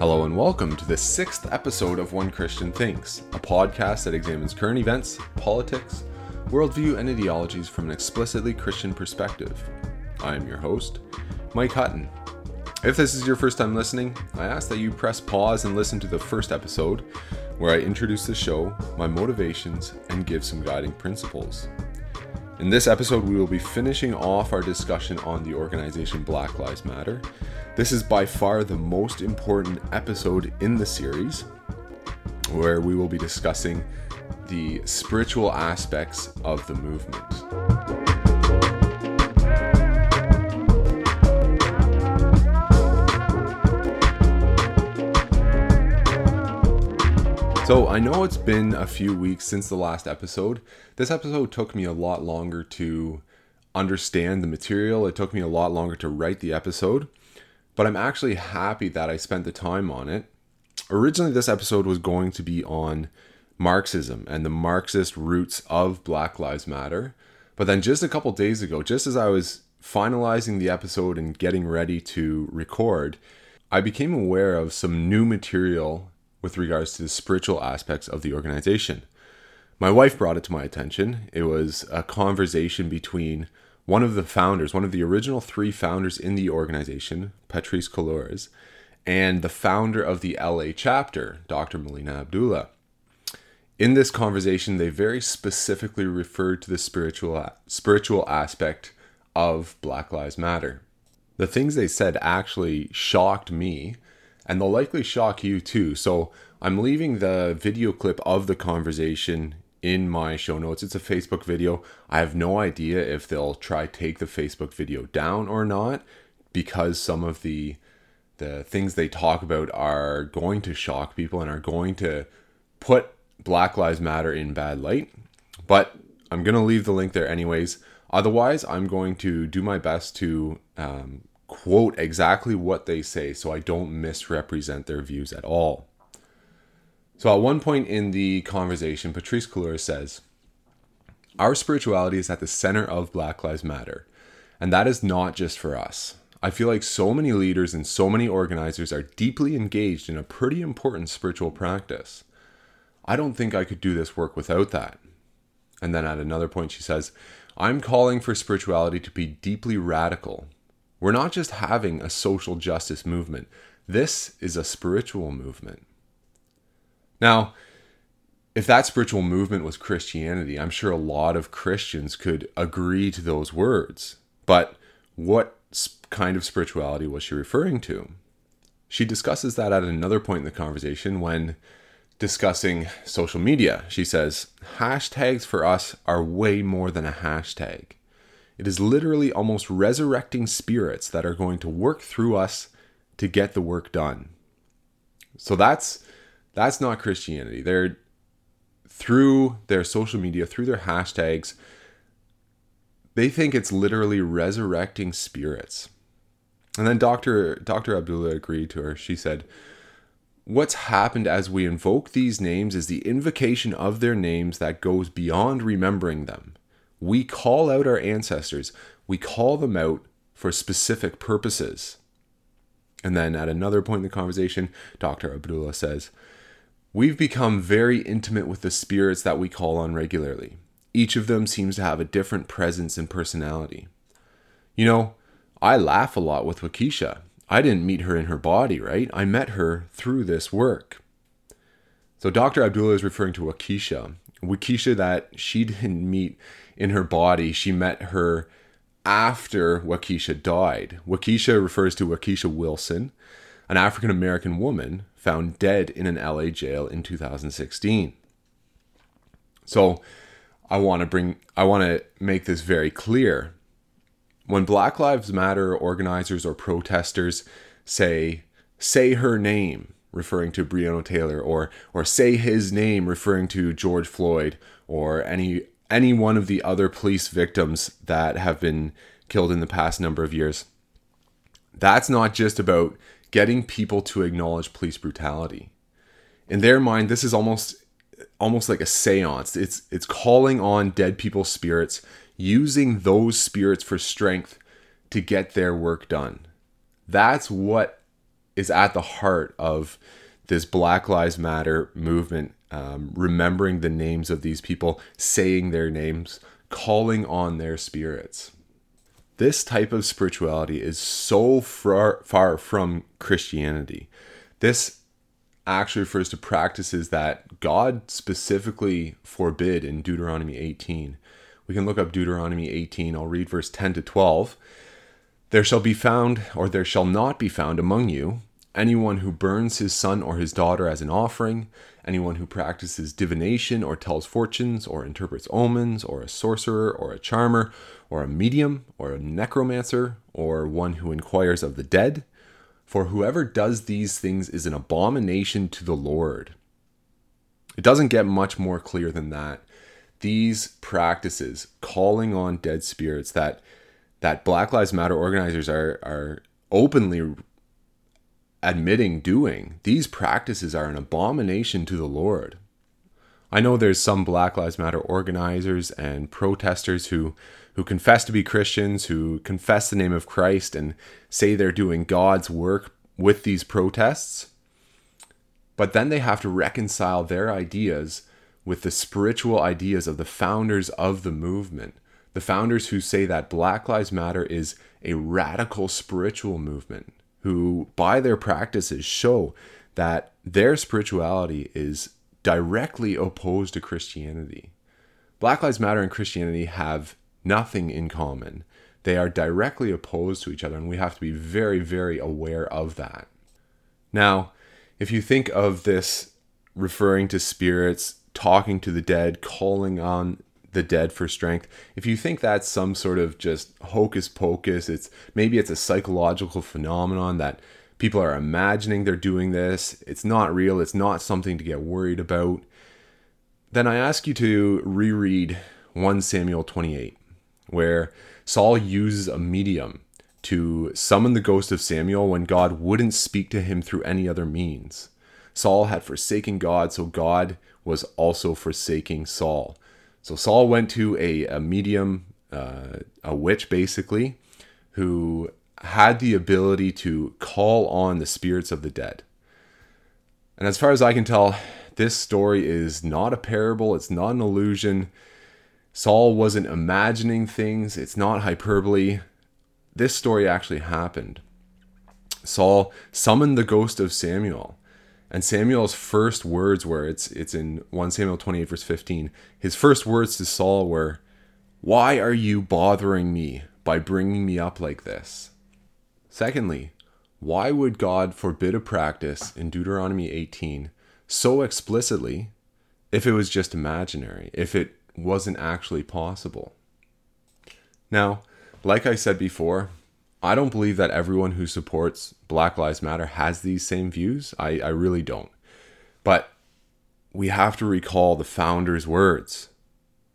Hello and welcome to the sixth episode of One Christian Thinks, a podcast that examines current events, politics, worldview, and ideologies from an explicitly Christian perspective. I am your host, Mike Hutton. If this is your first time listening, I ask that you press pause and listen to the first episode, where I introduce the show, my motivations, and give some guiding principles. In this episode, we will be finishing off our discussion on the organization Black Lives Matter. This is by far the most important episode in the series, where we will be discussing the spiritual aspects of the movement. So, I know it's been a few weeks since the last episode. This episode took me a lot longer to understand the material, it took me a lot longer to write the episode, but I'm actually happy that I spent the time on it. Originally, this episode was going to be on Marxism and the Marxist roots of Black Lives Matter. But then, just a couple days ago, just as I was finalizing the episode and getting ready to record, I became aware of some new material with regards to the spiritual aspects of the organization. My wife brought it to my attention. It was a conversation between one of the founders, one of the original three founders in the organization, Patrisse Cullors, and the founder of the LA chapter, Dr. Melina Abdullah. In this conversation, they very specifically referred to the spiritual spiritual aspect of Black Lives Matter. The things they said actually shocked me and they'll likely shock you too. So I'm leaving the video clip of the conversation in my show notes. It's a Facebook video. I have no idea if they'll try take the Facebook video down or not because some of the the things they talk about are going to shock people and are going to put Black Lives Matter in bad light. But I'm going to leave the link there anyways. Otherwise, I'm going to do my best to um, quote exactly what they say so I don't misrepresent their views at all. So, at one point in the conversation, Patrisse Cullors says, Our spirituality is at the center of Black Lives Matter, and that is not just for us. I feel like so many leaders and so many organizers are deeply engaged in a pretty important spiritual practice. I don't think I could do this work without that. And then at another point, she says, I'm calling for spirituality to be deeply radical, we're not just having a social justice movement, this is a spiritual movement. Now, if that spiritual movement was Christianity, I'm sure a lot of Christians could agree to those words. But what kind of spirituality was she referring to? She discusses that at another point in the conversation when discussing social media. She says, hashtags for us are way more than a hashtag. It is literally almost resurrecting spirits that are going to work through us to get the work done. So that's that's not Christianity. They're through their social media, through their hashtags, they think it's literally resurrecting spirits. And then Dr. Dr. Abdullah agreed to her. She said, What's happened as we invoke these names is the invocation of their names that goes beyond remembering them. We call out our ancestors, we call them out for specific purposes. And then at another point in the conversation, Dr. Abdullah says, We've become very intimate with the spirits that we call on regularly. Each of them seems to have a different presence and personality. You know, I laugh a lot with Wakiesha. I didn't meet her in her body, right? I met her through this work. So Dr. Abdullah is referring to Wakiesha. Wakiesha that she didn't meet in her body. She met her after Wakiesha died. Wakiesha refers to Wakiesha Wilson, an African American woman found dead in an LA jail in 2016. So I want to bring I want to make this very clear. When Black Lives Matter organizers or protesters say say her name referring to Breonna Taylor or or say his name referring to George Floyd or any any one of the other police victims that have been killed in the past number of years. That's not just about getting people to acknowledge police brutality. In their mind, this is almost almost like a séance. It's it's calling on dead people's spirits, using those spirits for strength to get their work done. That's what is at the heart of this Black Lives Matter movement, um, remembering the names of these people, saying their names, calling on their spirits. This type of spirituality is so far, far from Christianity. This actually refers to practices that God specifically forbid in Deuteronomy 18. We can look up Deuteronomy 18. I'll read verse 10 to 12. There shall be found, or there shall not be found among you, anyone who burns his son or his daughter as an offering, anyone who practices divination or tells fortunes or interprets omens, or a sorcerer or a charmer, or a medium or a necromancer, or one who inquires of the dead. For whoever does these things is an abomination to the Lord. It doesn't get much more clear than that. These practices, calling on dead spirits, that that Black Lives Matter organizers are are openly admitting doing, these practices are an abomination to the Lord. I know there's some Black Lives Matter organizers and protesters who who confess to be Christians, who confess the name of Christ and say they're doing God's work with these protests. But then they have to reconcile their ideas with the spiritual ideas of the founders of the movement. The founders who say that Black Lives Matter is a radical spiritual movement who, by their practices, show that their spirituality is directly opposed to Christianity. Black Lives Matter and Christianity have nothing in common. They are directly opposed to each other, and we have to be very, very aware of that. Now, if you think of this referring to spirits, talking to the dead, calling on the dead for strength. If you think that's some sort of just hocus pocus, it's maybe it's a psychological phenomenon that people are imagining they're doing this. It's not real. It's not something to get worried about. Then I ask you to reread 1 Samuel 28, where Saul uses a medium to summon the ghost of Samuel when God wouldn't speak to him through any other means. Saul had forsaken God, so God was also forsaking Saul. So Saul went to a, a medium, uh, a witch basically, who had the ability to call on the spirits of the dead. And as far as I can tell, this story is not a parable, it's not an illusion. Saul wasn't imagining things, it's not hyperbole. This story actually happened. Saul summoned the ghost of Samuel and Samuel's first words were it's it's in 1 Samuel 28 verse 15. His first words to Saul were, "Why are you bothering me by bringing me up like this?" Secondly, why would God forbid a practice in Deuteronomy 18 so explicitly if it was just imaginary, if it wasn't actually possible? Now, like I said before, I don't believe that everyone who supports Black Lives Matter has these same views. I, I really don't. But we have to recall the founders' words.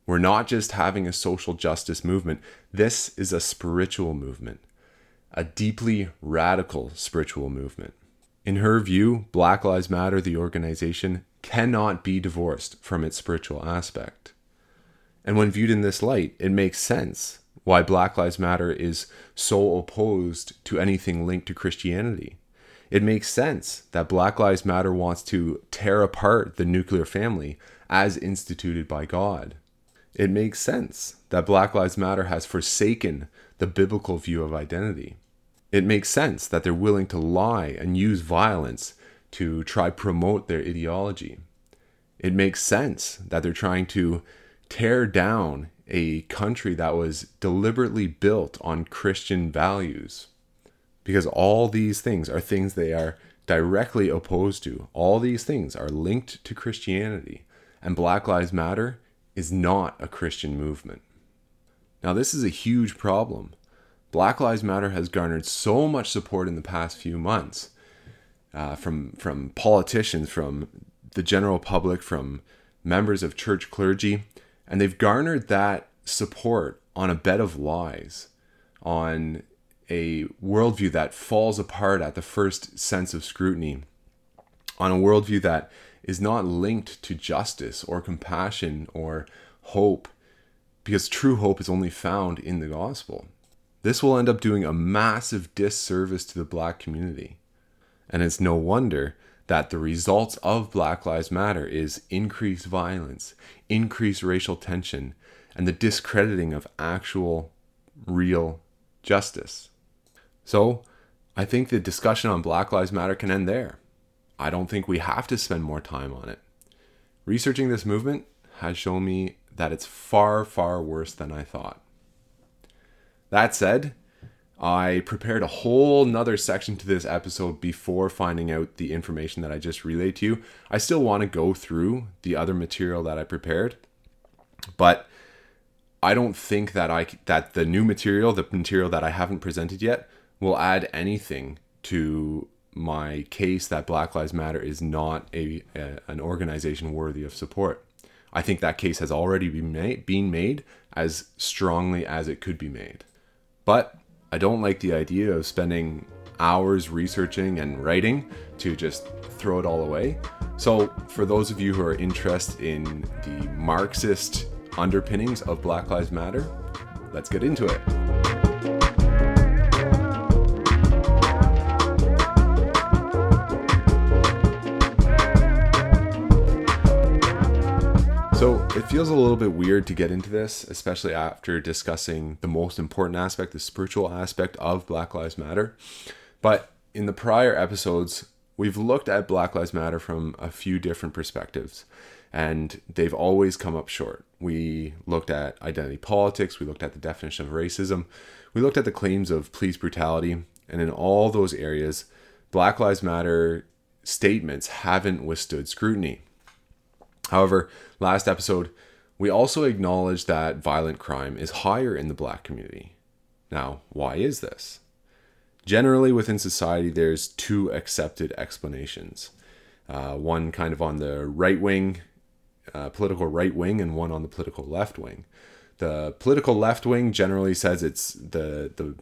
We're not just having a social justice movement, this is a spiritual movement, a deeply radical spiritual movement. In her view, Black Lives Matter, the organization, cannot be divorced from its spiritual aspect. And when viewed in this light, it makes sense why Black Lives Matter is so opposed to anything linked to Christianity. It makes sense that Black Lives Matter wants to tear apart the nuclear family as instituted by God. It makes sense that Black Lives Matter has forsaken the biblical view of identity. It makes sense that they're willing to lie and use violence to try promote their ideology. It makes sense that they're trying to tear down a country that was deliberately built on Christian values. Because all these things are things they are directly opposed to. All these things are linked to Christianity. And Black Lives Matter is not a Christian movement. Now, this is a huge problem. Black Lives Matter has garnered so much support in the past few months uh, from, from politicians, from the general public, from members of church clergy and they've garnered that support on a bed of lies, on a worldview that falls apart at the first sense of scrutiny, on a worldview that is not linked to justice or compassion or hope, because true hope is only found in the gospel. This will end up doing a massive disservice to the black community. And it's no wonder that the results of Black Lives Matter is increased violence, increased racial tension, and the discrediting of actual, real justice. So, I think the discussion on Black Lives Matter can end there. I don't think we have to spend more time on it. Researching this movement has shown me that it's far, far worse than I thought. That said, I prepared a whole nother section to this episode before finding out the information that I just relayed to you. I still want to go through the other material that I prepared, but I don't think that I that the new material, the material that I haven't presented yet, will add anything to my case that Black Lives Matter is not a, a an organization worthy of support. I think that case has already been made, been made as strongly as it could be made. But I don't like the idea of spending hours researching and writing to just throw it all away. So, for those of you who are interested in the Marxist underpinnings of Black Lives Matter, let's get into it. It feels a little bit weird to get into this, especially after discussing the most important aspect, the spiritual aspect of Black Lives Matter. But in the prior episodes, we've looked at Black Lives Matter from a few different perspectives, and they've always come up short. We looked at identity politics, we looked at the definition of racism, we looked at the claims of police brutality, and in all those areas, Black Lives Matter statements haven't withstood scrutiny. However, last episode, we also acknowledged that violent crime is higher in the black community. Now, why is this? Generally, within society, there's two accepted explanations. Uh, one kind of on the right wing, uh, political right wing, and one on the political left wing. The political left wing generally says it's the the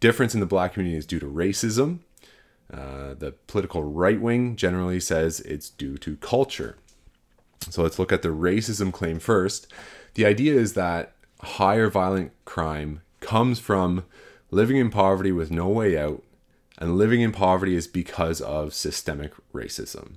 difference in the black community is due to racism. Uh, the political right wing generally says it's due to culture. So let's look at the racism claim first. The idea is that higher violent crime comes from living in poverty with no way out, and living in poverty is because of systemic racism.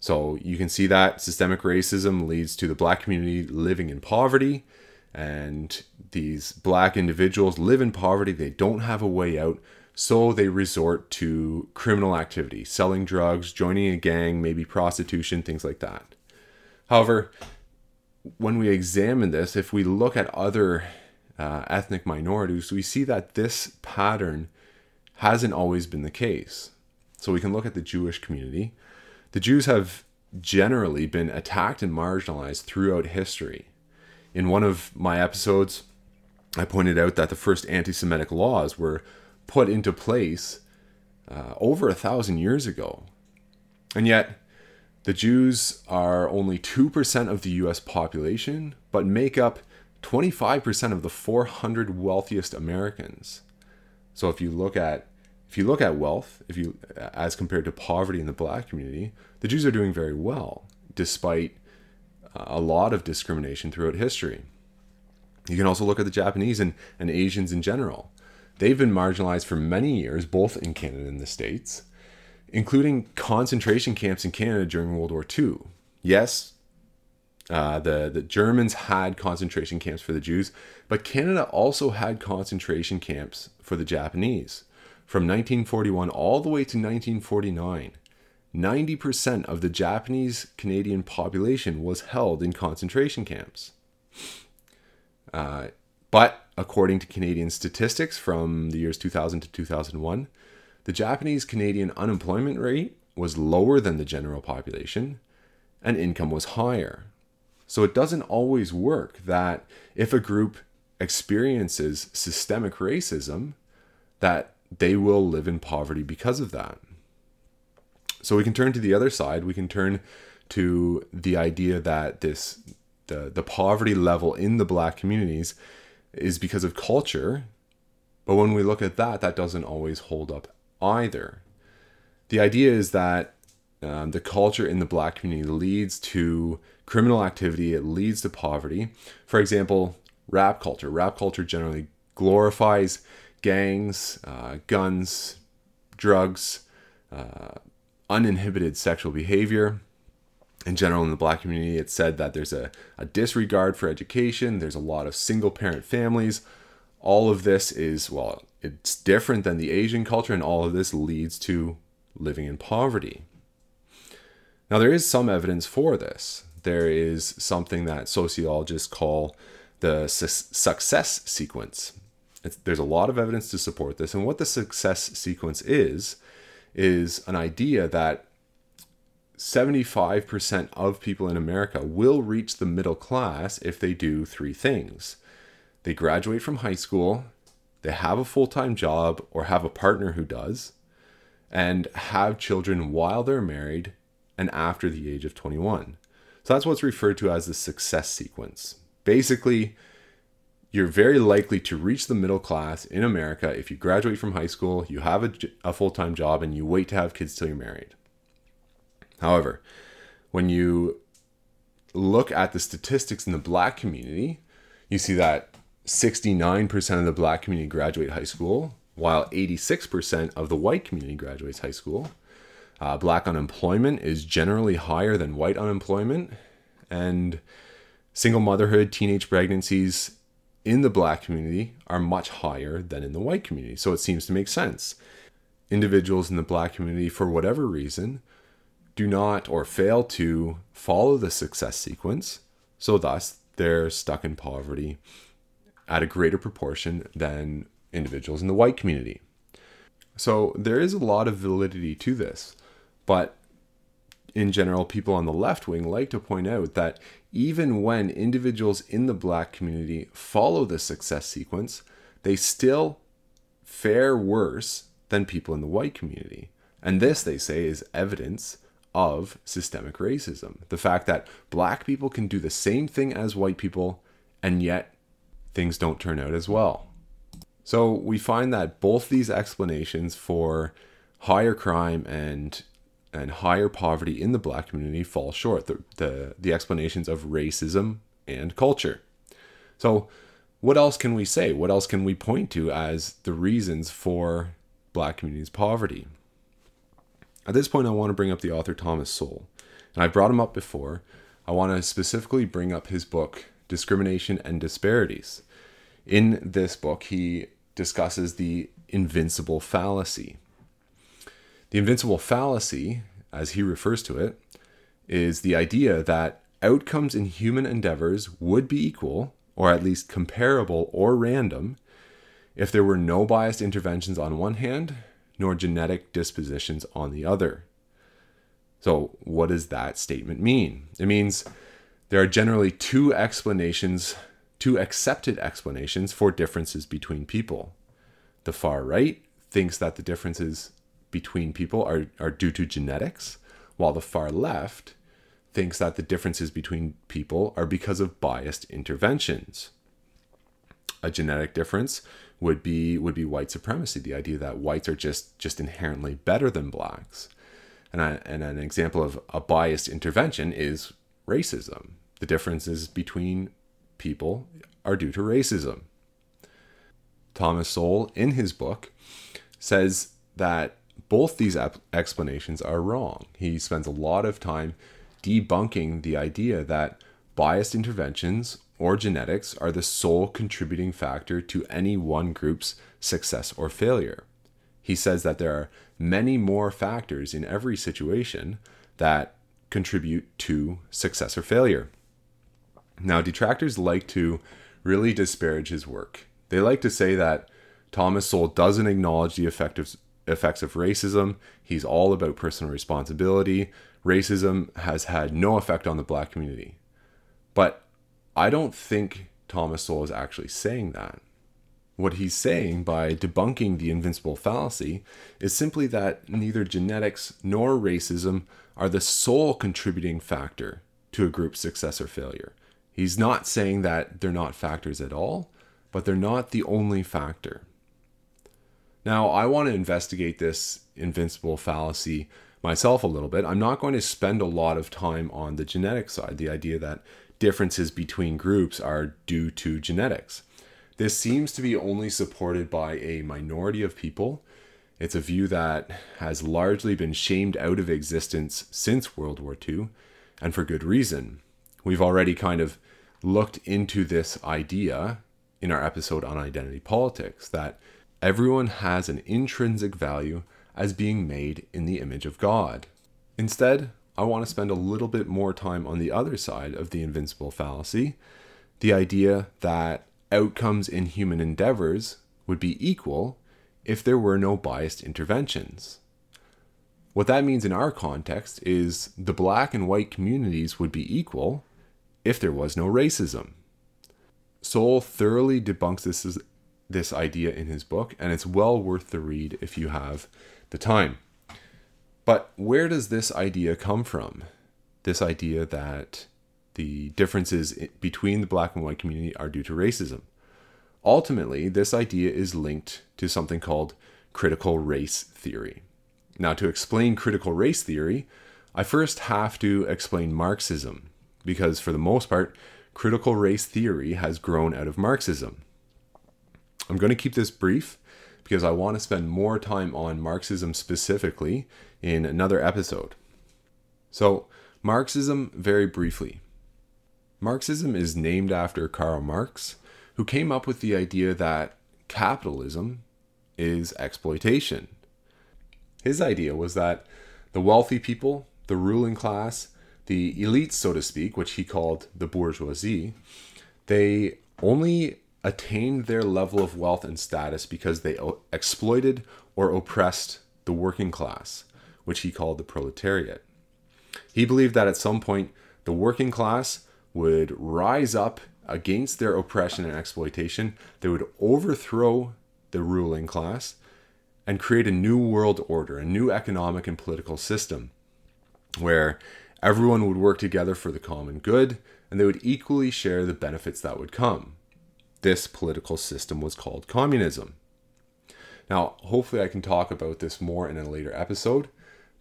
So you can see that systemic racism leads to the black community living in poverty, and these black individuals live in poverty, they don't have a way out, so they resort to criminal activity, selling drugs, joining a gang, maybe prostitution, things like that. However, when we examine this, if we look at other uh, ethnic minorities, we see that this pattern hasn't always been the case. So we can look at the Jewish community. The Jews have generally been attacked and marginalized throughout history. In one of my episodes, I pointed out that the first anti Semitic laws were put into place uh, over a thousand years ago. And yet, the Jews are only 2% of the US population, but make up 25% of the 400 wealthiest Americans. So if you look at if you look at wealth, if you as compared to poverty in the black community, the Jews are doing very well despite uh, a lot of discrimination throughout history. You can also look at the Japanese and, and Asians in general. They've been marginalized for many years, both in Canada and the States including concentration camps in Canada during World War II. Yes, uh, the, the Germans had concentration camps for the Jews, but Canada also had concentration camps for the Japanese. From 1941 all the way to 1949, 90% of the Japanese Canadian population was held in concentration camps. Uh, but according to Canadian statistics from the years 2000 to 2001, the Japanese Canadian unemployment rate was lower than the general population, and income was higher. So it doesn't always work that if a group experiences systemic racism, that they will live in poverty because of that. So we can turn to the other side. We can turn to the idea that this the, the poverty level in the black communities is because of culture. But when we look at that, that doesn't always hold up either. The idea is that um, the culture in the black community leads to criminal activity, it leads to poverty. For example, rap culture. Rap culture generally glorifies gangs, uh, guns, drugs, uh, uninhibited sexual behavior. In general, in the black community, it's said that there's a, a disregard for education, there's a lot of single parent families. All of this is, well, it's different than the Asian culture, and all of this leads to living in poverty. Now, there is some evidence for this. There is something that sociologists call the su- success sequence. It's, there's a lot of evidence to support this. And what the success sequence is, is an idea that 75% of people in America will reach the middle class if they do three things they graduate from high school, they have a full time job or have a partner who does, and have children while they're married and after the age of 21. So that's what's referred to as the success sequence. Basically, you're very likely to reach the middle class in America if you graduate from high school, you have a, a full time job, and you wait to have kids till you're married. However, when you look at the statistics in the black community, you see that 69% of the black community graduate high school, while 86% of the white community graduates high school. Uh, black unemployment is generally higher than white unemployment, and single motherhood, teenage pregnancies in the black community are much higher than in the white community. So it seems to make sense. Individuals in the black community, for whatever reason, do not or fail to follow the success sequence. So thus, they're stuck in poverty at a greater proportion than individuals in the white community. So there is a lot of validity to this. But in general, people on the left wing like to point out that even when individuals in the black community follow the success sequence, they still fare worse than people in the white community. And this, they say, is evidence of systemic racism. The fact that black people can do the same thing as white people, and yet things don't turn out as well. So we find that both these explanations for higher crime and and higher poverty in the black community fall short. The, the, the explanations of racism and culture. So, what else can we say? What else can we point to as the reasons for black communities' poverty? At this point, I want to bring up the author Thomas Sowell. And I brought him up before. I want to specifically bring up his book, Discrimination and Disparities. In this book, he discusses the invincible fallacy. The invincible fallacy, as he refers to it, is the idea that outcomes in human endeavors would be equal, or at least comparable or random, if there were no biased interventions on one hand, nor genetic dispositions on the other. So, what does that statement mean? It means there are generally two explanations, two accepted explanations for differences between people. The far right thinks that the differences between people are, are due to genetics, while the far left thinks that the differences between people are because of biased interventions. A genetic difference would be would be white supremacy, the idea that whites are just just inherently better than blacks. And, I, and an example of a biased intervention is racism. The differences between people are due to racism. Thomas Sowell, in his book, says that both these explanations are wrong. He spends a lot of time debunking the idea that biased interventions or genetics are the sole contributing factor to any one group's success or failure. He says that there are many more factors in every situation that contribute to success or failure. Now, detractors like to really disparage his work. They like to say that Thomas Sowell doesn't acknowledge the effect of effects of racism. He's all about personal responsibility. Racism has had no effect on the black community. But I don't think Thomas Sowell is actually saying that. What he's saying by debunking the invincible fallacy is simply that neither genetics nor racism are the sole contributing factor to a group's success or failure. He's not saying that they're not factors at all, but they're not the only factor. Now, I want to investigate this invincible fallacy myself a little bit. I'm not going to spend a lot of time on the genetic side, the idea that differences between groups are due to genetics. This seems to be only supported by a minority of people, It's a view that has largely been shamed out of existence since World War II, and for good reason. We've already kind of looked into this idea in our episode on identity politics that everyone has an intrinsic value as being made in the image of God. Instead, I want to spend a little bit more time on the other side of the invincible fallacy the idea that outcomes in human endeavors would be equal if there were no biased interventions. What that means in our context is the black and white communities would be equal if there was no racism. Sowell thoroughly debunks this, this idea in his book, and it's well worth the read if you have the time. But where does this idea come from? This idea that the differences between the black and white community are due to racism. Ultimately, this idea is linked to something called critical race theory. Now, to explain critical race theory, I first have to explain Marxism, because for the most part, critical race theory has grown out of Marxism. I'm going to keep this brief because I want to spend more time on Marxism specifically in another episode. So, Marxism, very briefly. Marxism is named after Karl Marx, who came up with the idea that capitalism is exploitation. His idea was that the wealthy people, the ruling class, the elites, so to speak, which he called the bourgeoisie, they only attained their level of wealth and status because they exploited or oppressed the working class, which he called the proletariat. He believed that at some point the working class would rise up against their oppression and exploitation, they would overthrow the ruling class and create a new world order, a new economic and political system where everyone would work together for the common good and they would equally share the benefits that would come. This political system was called communism. Now, hopefully, I can talk about this more in a later episode,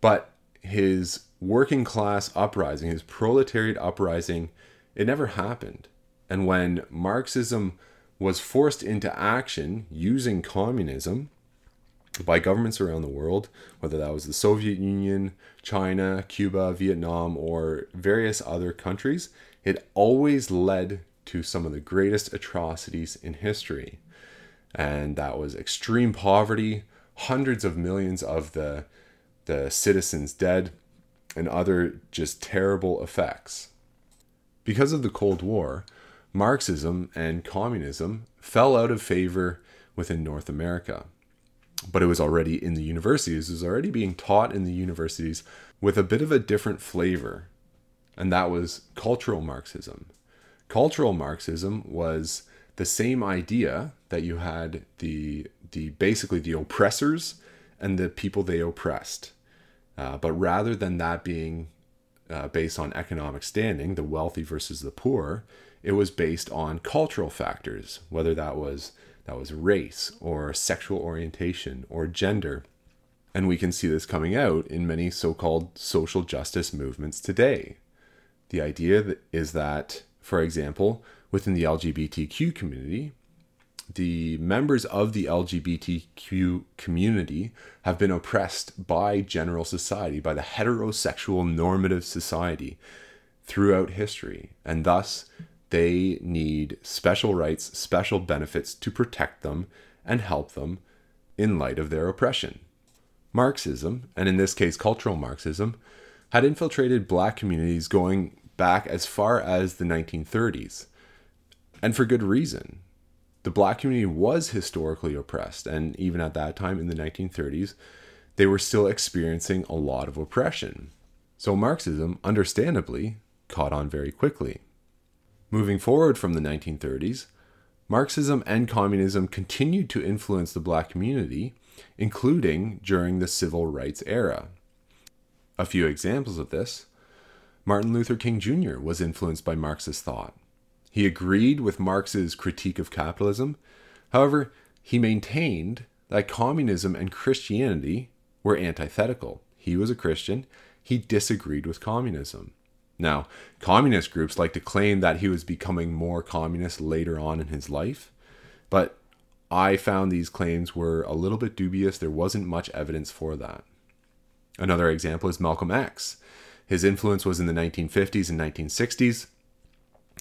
but his working class uprising, his proletariat uprising, it never happened. And when Marxism was forced into action using communism by governments around the world, whether that was the Soviet Union, China, Cuba, Vietnam, or various other countries, it always led to some of the greatest atrocities in history. And that was extreme poverty, hundreds of millions of the, the citizens dead, and other just terrible effects. Because of the Cold War, Marxism and communism fell out of favor within North America. But it was already in the universities, it was already being taught in the universities with a bit of a different flavor, and that was cultural Marxism. Cultural Marxism was the same idea that you had the the basically the oppressors and the people they oppressed. Uh, but rather than that being uh, based on economic standing, the wealthy versus the poor, it was based on cultural factors, whether that was that was race or sexual orientation or gender. And we can see this coming out in many so-called social justice movements today. The idea is that, for example, within the LGBTQ community, the members of the LGBTQ community have been oppressed by general society, by the heterosexual normative society throughout history. And thus, they need special rights, special benefits to protect them and help them in light of their oppression. Marxism, and in this case cultural Marxism, had infiltrated black communities going back as far as the 1930s. And for good reason the black community was historically oppressed. And even at that time in the 1930s, they were still experiencing a lot of oppression. So Marxism, understandably, caught on very quickly. Moving forward from the 1930s, Marxism and communism continued to influence the black community, including during the civil rights era. A few examples of this Martin Luther King Jr. was influenced by Marxist thought. He agreed with Marx's critique of capitalism. However, he maintained that communism and Christianity were antithetical. He was a Christian. He disagreed with communism. Now, communist groups like to claim that he was becoming more communist later on in his life, but I found these claims were a little bit dubious. There wasn't much evidence for that. Another example is Malcolm X. His influence was in the 1950s and 1960s.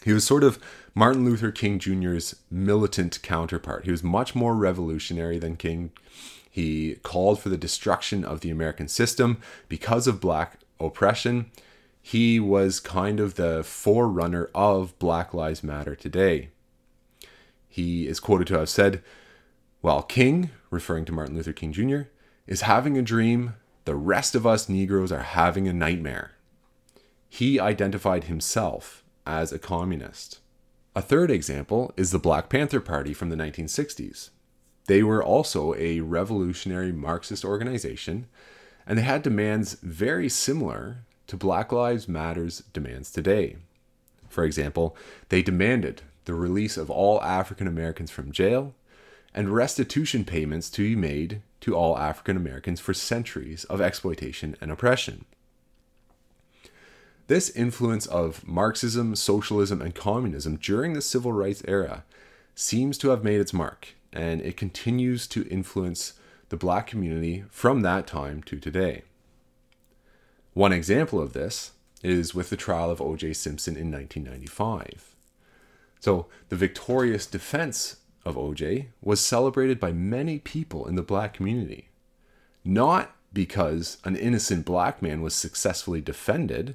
He was sort of Martin Luther King Jr.'s militant counterpart. He was much more revolutionary than King. He called for the destruction of the American system because of black oppression. He was kind of the forerunner of Black Lives Matter today. He is quoted to have said, While King, referring to Martin Luther King Jr., is having a dream, the rest of us Negroes are having a nightmare. He identified himself as a communist. A third example is the Black Panther Party from the 1960s. They were also a revolutionary Marxist organization, and they had demands very similar to Black Lives Matter's demands today. For example, they demanded the release of all African Americans from jail and restitution payments to be made to all African Americans for centuries of exploitation and oppression. This influence of Marxism, socialism, and communism during the civil rights era seems to have made its mark, and it continues to influence the black community from that time to today. One example of this is with the trial of O.J. Simpson in 1995. So, the victorious defense of O.J. was celebrated by many people in the black community, not because an innocent black man was successfully defended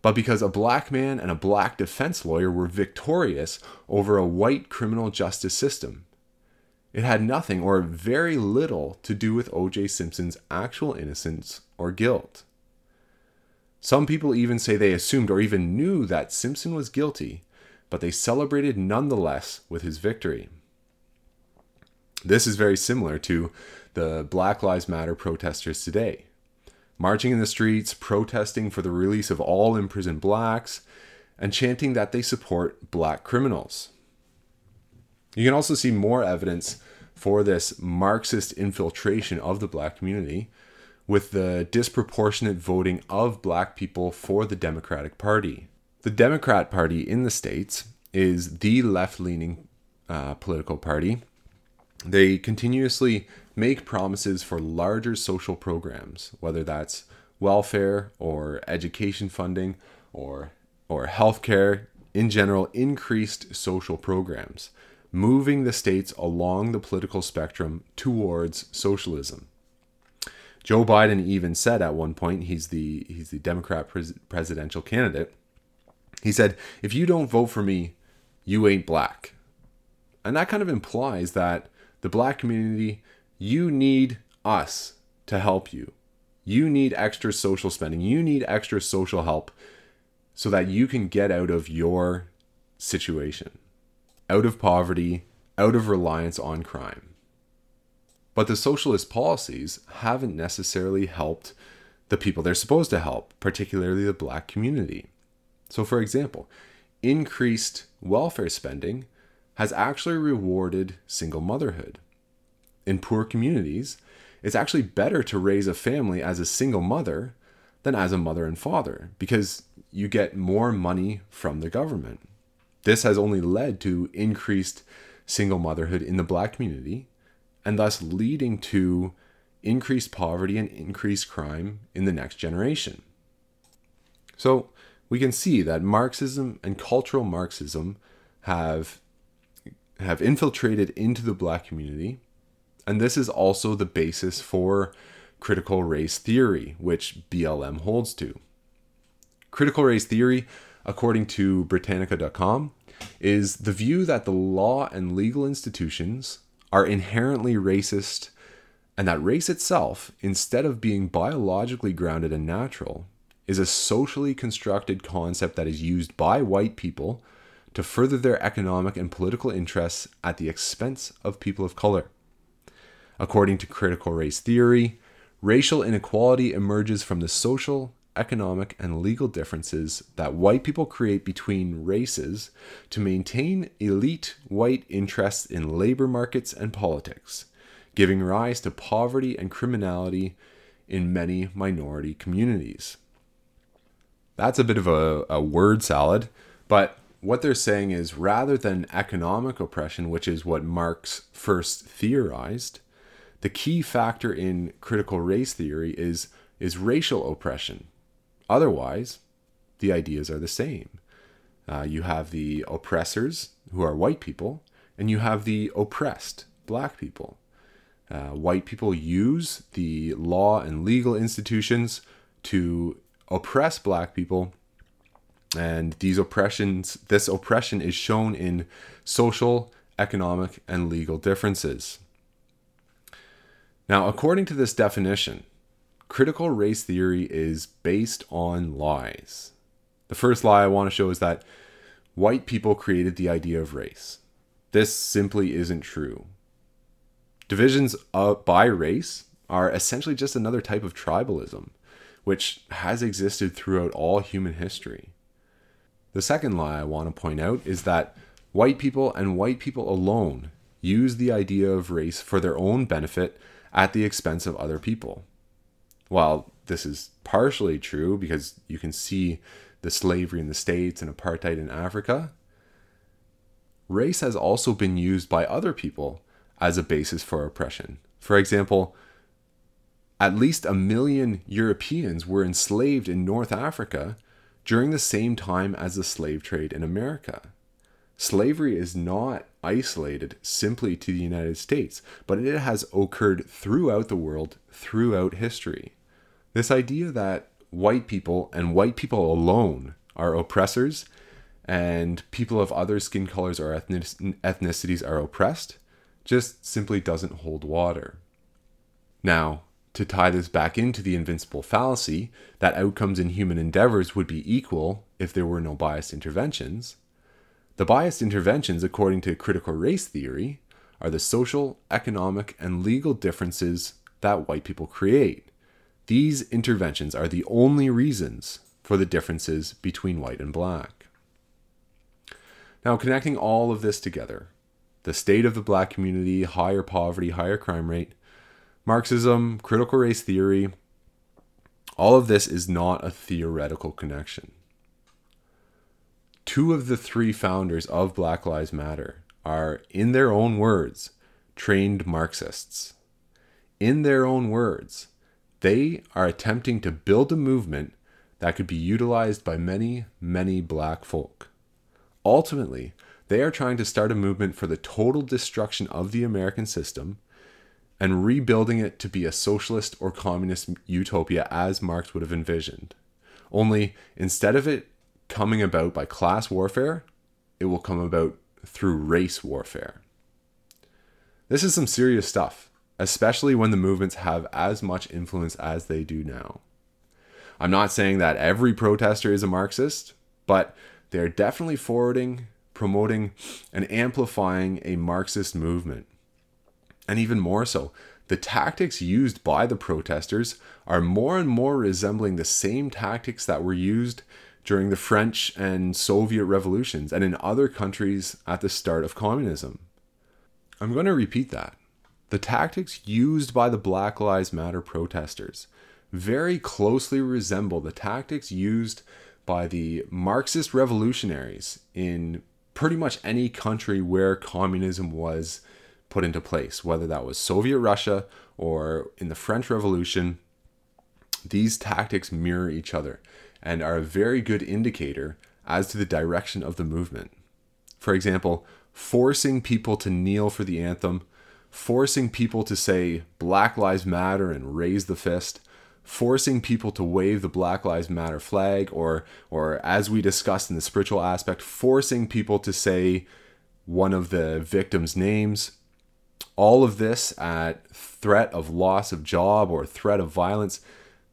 but because a black man and a black defense lawyer were victorious over a white criminal justice system. It had nothing or very little to do with O.J. Simpson's actual innocence or guilt. Some people even say they assumed or even knew that Simpson was guilty, but they celebrated nonetheless with his victory. This is very similar to the Black Lives Matter protesters today marching in the streets, protesting for the release of all imprisoned blacks, and chanting that they support black criminals. You can also see more evidence for this Marxist infiltration of the black community with the disproportionate voting of black people for the Democratic Party. The Democrat Party in the States is the left leaning uh, political party. They continuously make promises for larger social programs, whether that's welfare or education funding or or healthcare in general increased social programs moving the states along the political spectrum towards socialism Joe Biden even said at one point he's the he's the Democrat pres- presidential candidate he said if you don't vote for me you ain't black and that kind of implies that the black community you need us to help you. You need extra social spending. You need extra social help so that you can get out of your situation, out of poverty, out of reliance on crime. But the socialist policies haven't necessarily helped the people they're supposed to help, particularly the black community. So, for example, increased welfare spending has actually rewarded single motherhood in poor communities, it's actually better to raise a family as a single mother than as a mother and father because you get more money from the government. This has only led to increased single motherhood in the black community and thus leading to increased poverty and increased crime in the next generation. So we can see that Marxism and cultural Marxism have have infiltrated into the black community and this is also the basis for critical race theory, which BLM holds to. Critical race theory, according to Britannica.com, is the view that the law and legal institutions are inherently racist and that race itself, instead of being biologically grounded and natural, is a socially constructed concept that is used by white people to further their economic and political interests at the expense of people of color. According to critical race theory, racial inequality emerges from the social, economic, and legal differences that white people create between races to maintain elite white interests in labor markets and politics, giving rise to poverty and criminality in many minority communities. That's a bit of a, a word salad, but what they're saying is rather than economic oppression, which is what Marx first theorized, the key factor in critical race theory is, is racial oppression. Otherwise, the ideas are the same. Uh, you have the oppressors, who are white people, and you have the oppressed, black people. Uh, white people use the law and legal institutions to oppress black people and these oppressions this oppression is shown in social economic and legal differences now according to this definition critical race theory is based on lies. The first lie i want to show is that white people created the idea of race. This simply isn't true. Divisions uh, by race are essentially just another type of tribalism which has existed throughout all human history. The second lie I want to point out is that white people and white people alone use the idea of race for their own benefit at the expense of other people. While this is partially true because you can see the slavery in the States and apartheid in Africa, race has also been used by other people as a basis for oppression. For example, at least a million Europeans were enslaved in North Africa during the same time as the slave trade in America. Slavery is not isolated simply to the United States, but it has occurred throughout the world, throughout history. This idea that white people and white people alone are oppressors and people of other skin colors or ethnicities are oppressed just simply doesn't hold water. Now, to tie this back into the invincible fallacy that outcomes in human endeavors would be equal if there were no biased interventions, the biased interventions, according to critical race theory, are the social, economic, and legal differences that white people create. These interventions are the only reasons for the differences between white and black. Now, connecting all of this together, the state of the black community, higher poverty, higher crime rate, Marxism, critical race theory, all of this is not a theoretical connection. Two of the three founders of Black Lives Matter are, in their own words, trained Marxists. In their own words, they are attempting to build a movement that could be utilized by many, many black folk. Ultimately, they are trying to start a movement for the total destruction of the American system and rebuilding it to be a socialist or communist utopia as Marx would have envisioned. Only instead of it coming about by class warfare, it will come about through race warfare. This is some serious stuff, especially when the movements have as much influence as they do now. I'm not saying that every protester is a Marxist, but they're definitely forwarding, promoting, and amplifying a Marxist movement. And even more so, the tactics used by the protesters are more and more resembling the same tactics that were used during the French and Soviet revolutions and in other countries at the start of communism. I'm going to repeat that. The tactics used by the Black Lives Matter protesters very closely resemble the tactics used by the Marxist revolutionaries in pretty much any country where communism was put into place, whether that was Soviet Russia or in the French Revolution. These tactics mirror each other and are a very good indicator as to the direction of the movement. For example, forcing people to kneel for the anthem, forcing people to say Black Lives Matter and raise the fist, forcing people to wave the Black Lives Matter flag, or, or as we discussed in the spiritual aspect, forcing people to say one of the victims' names, all of this at threat of loss of job or threat of violence,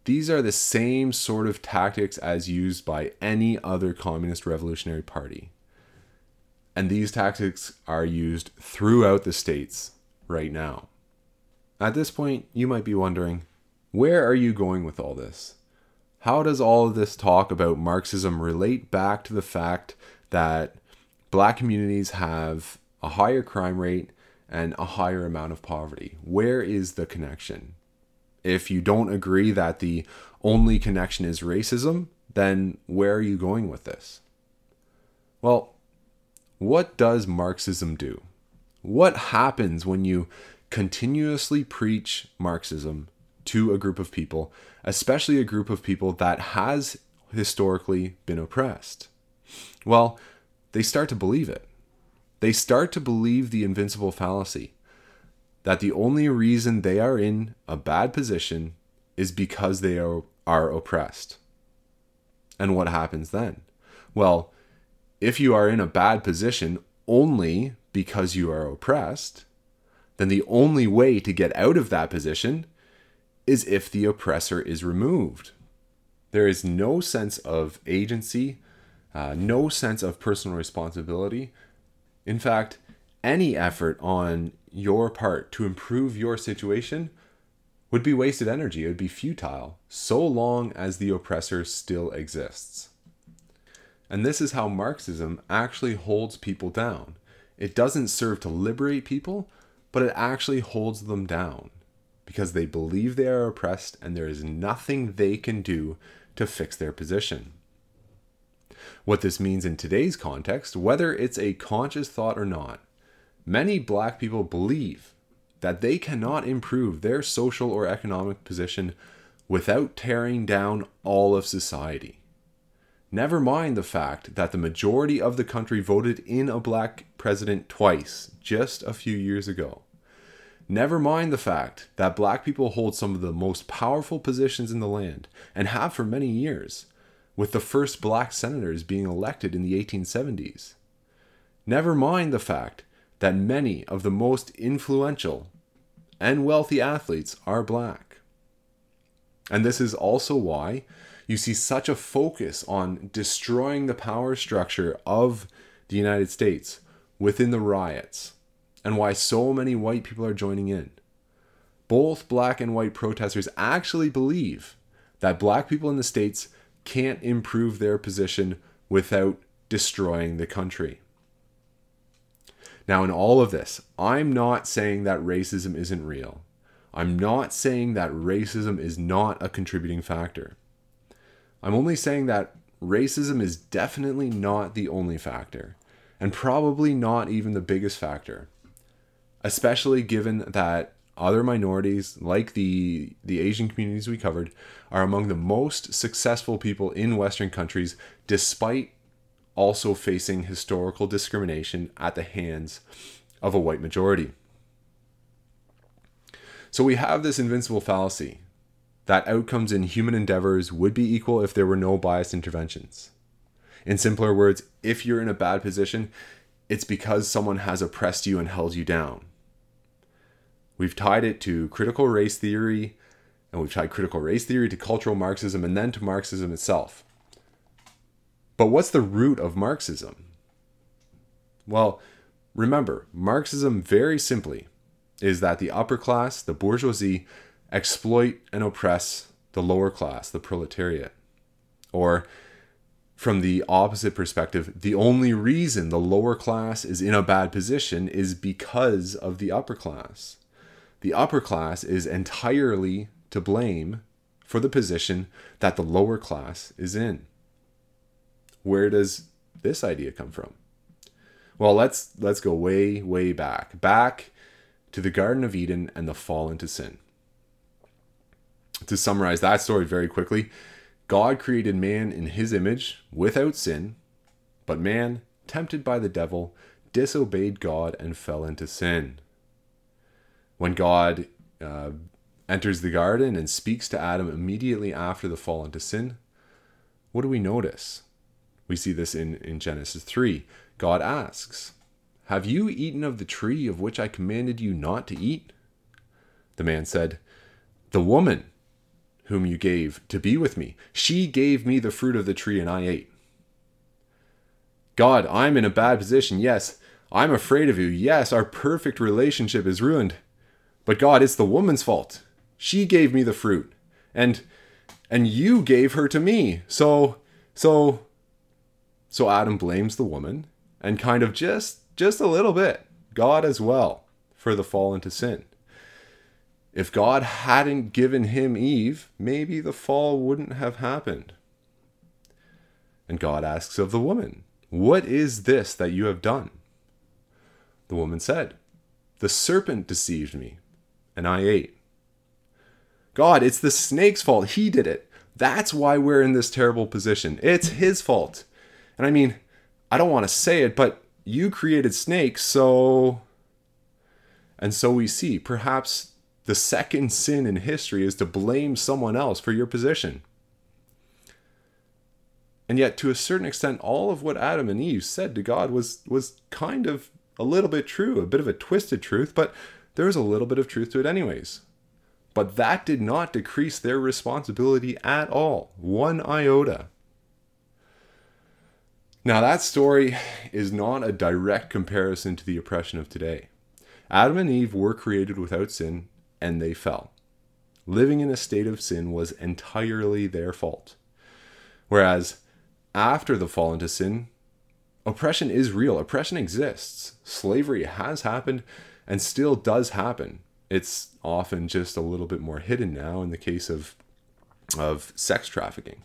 these are the same sort of tactics as used by any other communist revolutionary party. And these tactics are used throughout the states right now. At this point, you might be wondering where are you going with all this? How does all of this talk about Marxism relate back to the fact that black communities have a higher crime rate and a higher amount of poverty. Where is the connection? If you don't agree that the only connection is racism, then where are you going with this? Well, What does Marxism do? What happens when you continuously preach Marxism to a group of people, especially a group of people that has historically been oppressed? Well, they start to believe it. They start to believe the invincible fallacy that the only reason they are in a bad position is because they are, are oppressed. And what happens then? Well, if you are in a bad position only because you are oppressed, then the only way to get out of that position is if the oppressor is removed. There is no sense of agency, uh, no sense of personal responsibility. In fact, any effort on your part to improve your situation would be wasted energy. It would be futile, so long as the oppressor still exists. And this is how Marxism actually holds people down. It doesn't serve to liberate people, but it actually holds them down because they believe they are oppressed and there is nothing they can do to fix their position. What this means in today's context, whether it's a conscious thought or not, many black people believe that they cannot improve their social or economic position without tearing down all of society. Never mind the fact that the majority of the country voted in a black president twice just a few years ago. Never mind the fact that black people hold some of the most powerful positions in the land and have for many years, with the first black senators being elected in the 1870s. Never mind the fact that many of the most influential and wealthy athletes are black. And this is also why you see such a focus on destroying the power structure of the United States within the riots and why so many white people are joining in. Both black and white protesters actually believe that black people in the States can't improve their position without destroying the country. Now, in all of this, I'm not saying that racism isn't real. I'm not saying that racism is not a contributing factor. I'm only saying that racism is definitely not the only factor, and probably not even the biggest factor, especially given that other minorities, like the, the Asian communities we covered, are among the most successful people in Western countries, despite also facing historical discrimination at the hands of a white majority. So we have this invincible fallacy that outcomes in human endeavors would be equal if there were no biased interventions. In simpler words, if you're in a bad position, it's because someone has oppressed you and held you down. We've tied it to critical race theory, and we've tied critical race theory to cultural Marxism and then to Marxism itself. But what's the root of Marxism? Well, remember, Marxism very simply is that the upper class, the bourgeoisie, exploit and oppress the lower class, the proletariat. Or, from the opposite perspective, the only reason the lower class is in a bad position is because of the upper class. The upper class is entirely to blame for the position that the lower class is in. Where does this idea come from? Well, let's let's go way way back. Back to the Garden of Eden and the fall into sin to summarize that story very quickly, God created man in his image without sin, but man, tempted by the devil, disobeyed God and fell into sin. When God uh, enters the garden and speaks to Adam immediately after the fall into sin, what do we notice? We see this in, in Genesis 3. God asks, Have you eaten of the tree of which I commanded you not to eat? The man said, The woman whom you gave to be with me. She gave me the fruit of the tree and I ate. God, I'm in a bad position. Yes, I'm afraid of you. Yes, our perfect relationship is ruined. But God, it's the woman's fault. She gave me the fruit. And and you gave her to me. So so so Adam blames the woman and kind of just just a little bit God as well for the fall into sin. If God hadn't given him Eve, maybe the fall wouldn't have happened. And God asks of the woman, What is this that you have done? The woman said, The serpent deceived me, and I ate. God, it's the snake's fault. He did it. That's why we're in this terrible position. It's his fault. And I mean, I don't want to say it, but you created snakes, so. And so we see, perhaps the second sin in history is to blame someone else for your position. And yet, to a certain extent, all of what Adam and Eve said to God was, was kind of a little bit true, a bit of a twisted truth, but there was a little bit of truth to it, anyways. But that did not decrease their responsibility at all, one iota. Now, that story is not a direct comparison to the oppression of today. Adam and Eve were created without sin, and they fell. Living in a state of sin was entirely their fault. Whereas after the fall into sin, oppression is real. Oppression exists. Slavery has happened and still does happen. It's often just a little bit more hidden now in the case of of sex trafficking.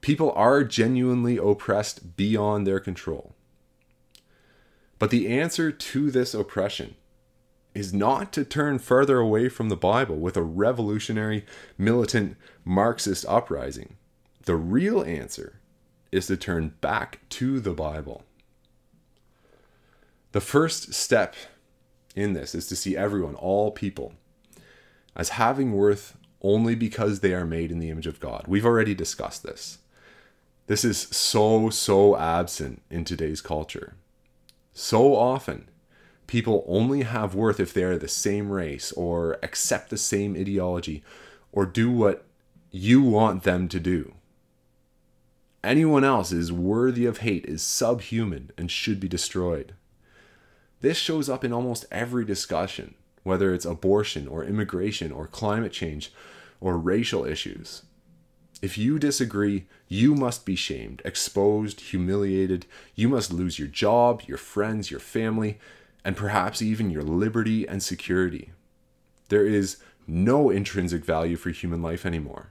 People are genuinely oppressed beyond their control. But the answer to this oppression is not to turn further away from the Bible with a revolutionary, militant, Marxist uprising. The real answer is to turn back to the Bible. The first step in this is to see everyone, all people, as having worth only because they are made in the image of God. We've already discussed this. This is so, so absent in today's culture. So often, people only have worth if they are the same race or accept the same ideology or do what you want them to do. Anyone else is worthy of hate, is subhuman, and should be destroyed. This shows up in almost every discussion, whether it's abortion or immigration or climate change or racial issues. If you disagree, you must be shamed, exposed, humiliated. You must lose your job, your friends, your family, and perhaps even your liberty and security. There is no intrinsic value for human life anymore.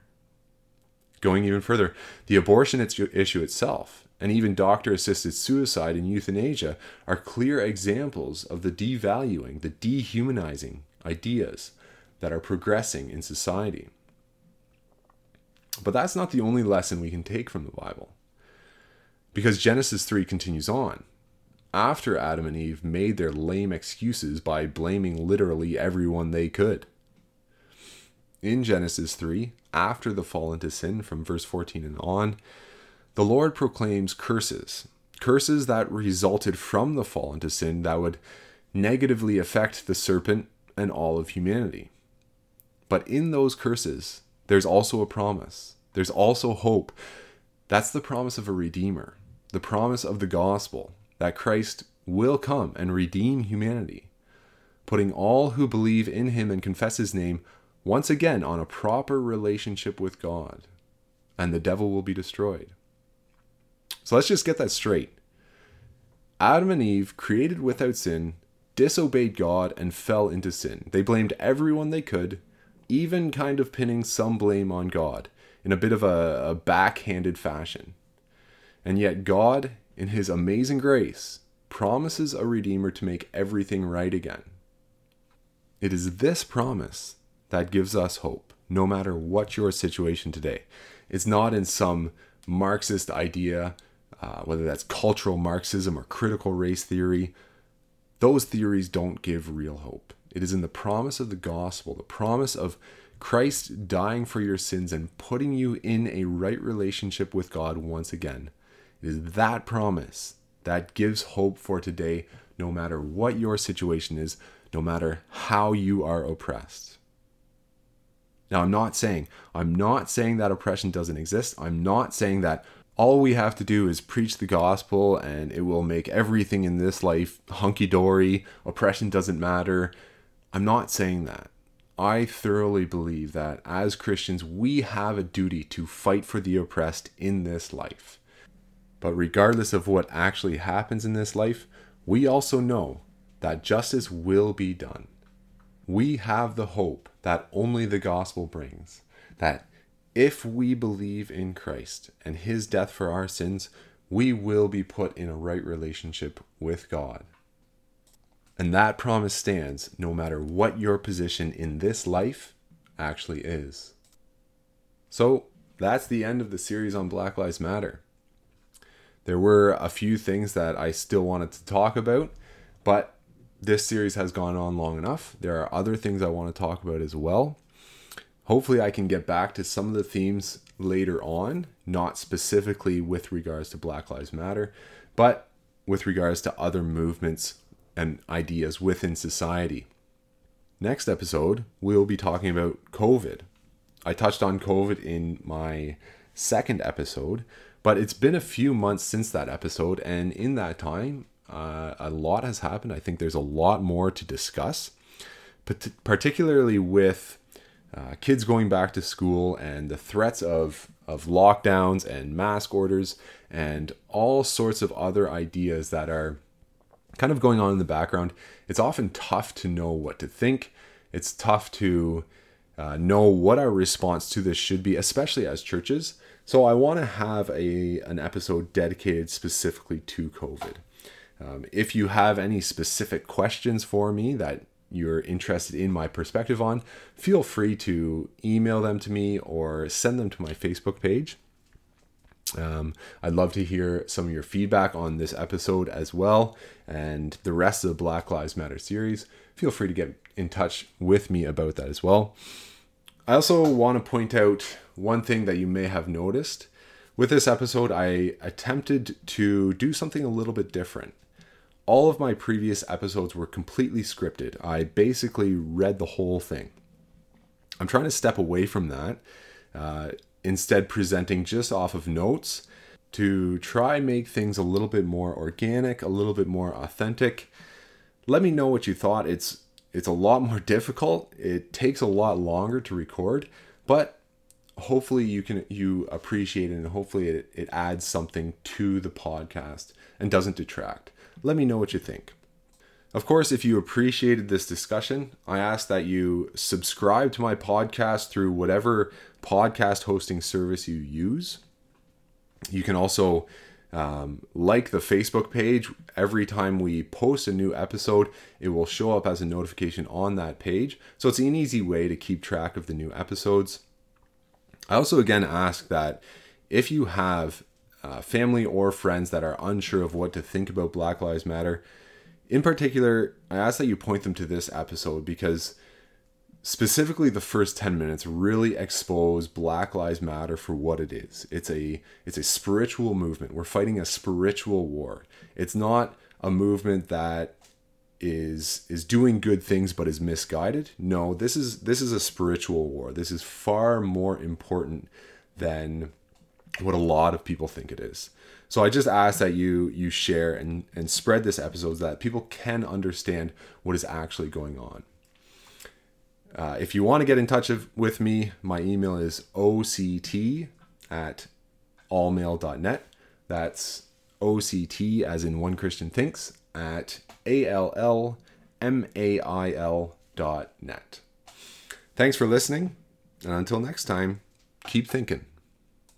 Going even further, the abortion issue itself and even doctor assisted suicide and euthanasia are clear examples of the devaluing, the dehumanizing ideas that are progressing in society. But that's not the only lesson we can take from the Bible. Because Genesis 3 continues on. After Adam and Eve made their lame excuses by blaming literally everyone they could. In Genesis 3, after the fall into sin from verse 14 and on, the Lord proclaims curses, curses that resulted from the fall into sin that would negatively affect the serpent and all of humanity. But in those curses, there's also a promise. There's also hope. That's the promise of a redeemer, the promise of the gospel that Christ will come and redeem humanity, putting all who believe in him and confess his name once again on a proper relationship with God, and the devil will be destroyed. So let's just get that straight. Adam and Eve, created without sin, disobeyed God and fell into sin. They blamed everyone they could, even kind of pinning some blame on God in a bit of a, a backhanded fashion. And yet, God, in His amazing grace, promises a Redeemer to make everything right again. It is this promise that gives us hope, no matter what your situation today. It's not in some Marxist idea uh, whether that's cultural Marxism or critical race theory, those theories don't give real hope. It is in the promise of the gospel, the promise of Christ dying for your sins and putting you in a right relationship with God once again. It is that promise that gives hope for today, no matter what your situation is, no matter how you are oppressed. Now, I'm not saying, I'm not saying that oppression doesn't exist. I'm not saying that all we have to do is preach the gospel and it will make everything in this life hunky dory. Oppression doesn't matter. I'm not saying that. I thoroughly believe that as Christians, we have a duty to fight for the oppressed in this life. But regardless of what actually happens in this life, we also know that justice will be done. We have the hope that only the gospel brings, that if we believe in Christ and his death for our sins, we will be put in a right relationship with God. And that promise stands no matter what your position in this life actually is. So that's the end of the series on Black Lives Matter. There were a few things that I still wanted to talk about, but this series has gone on long enough. There are other things I want to talk about as well. Hopefully, I can get back to some of the themes later on, not specifically with regards to Black Lives Matter, but with regards to other movements and ideas within society. Next episode, we'll be talking about COVID. I touched on COVID in my second episode, but it's been a few months since that episode, and in that time, uh, a lot has happened. I think there's a lot more to discuss, particularly with uh, kids going back to school and the threats of, of lockdowns and mask orders and all sorts of other ideas that are kind of going on in the background. It's often tough to know what to think. It's tough to uh, know what our response to this should be, especially as churches. So I want to have a an episode dedicated specifically to COVID. Um, if you have any specific questions for me that you're interested in my perspective on, feel free to email them to me or send them to my Facebook page. Um, I'd love to hear some of your feedback on this episode as well and the rest of the Black Lives Matter series. Feel free to get in touch with me about that as well. I also want to point out one thing that you may have noticed. With this episode, I attempted to do something a little bit different. All of my previous episodes were completely scripted. I basically read the whole thing. I'm trying to step away from that, uh, instead, presenting just off of notes to try make things a little bit more organic, a little bit more authentic. Let me know what you thought. It's it's a lot more difficult. It takes a lot longer to record, but hopefully you can you appreciate it and hopefully it, it adds something to the podcast and doesn't detract. Let me know what you think. Of course, if you appreciated this discussion, I ask that you subscribe to my podcast through whatever podcast hosting service you use. You can also um, like the Facebook page. Every time we post a new episode, it will show up as a notification on that page. So it's an easy way to keep track of the new episodes. I also again ask that if you have uh, family or friends that are unsure of what to think about Black Lives Matter, in particular, I ask that you point them to this episode because specifically the first 10 minutes really expose black lives matter for what it is. It's a it's a spiritual movement. We're fighting a spiritual war. It's not a movement that is is doing good things but is misguided. No this is this is a spiritual war. This is far more important than what a lot of people think it is. So i just ask that you you share and and spread this episode so that people can understand what is actually going on uh, if you want to get in touch with me, my email is oct at allmail.net. That's OCT as in One Christian Thinks at A-L-L-M-A-I-L dot net. Thanks for listening, and until next time, keep thinking.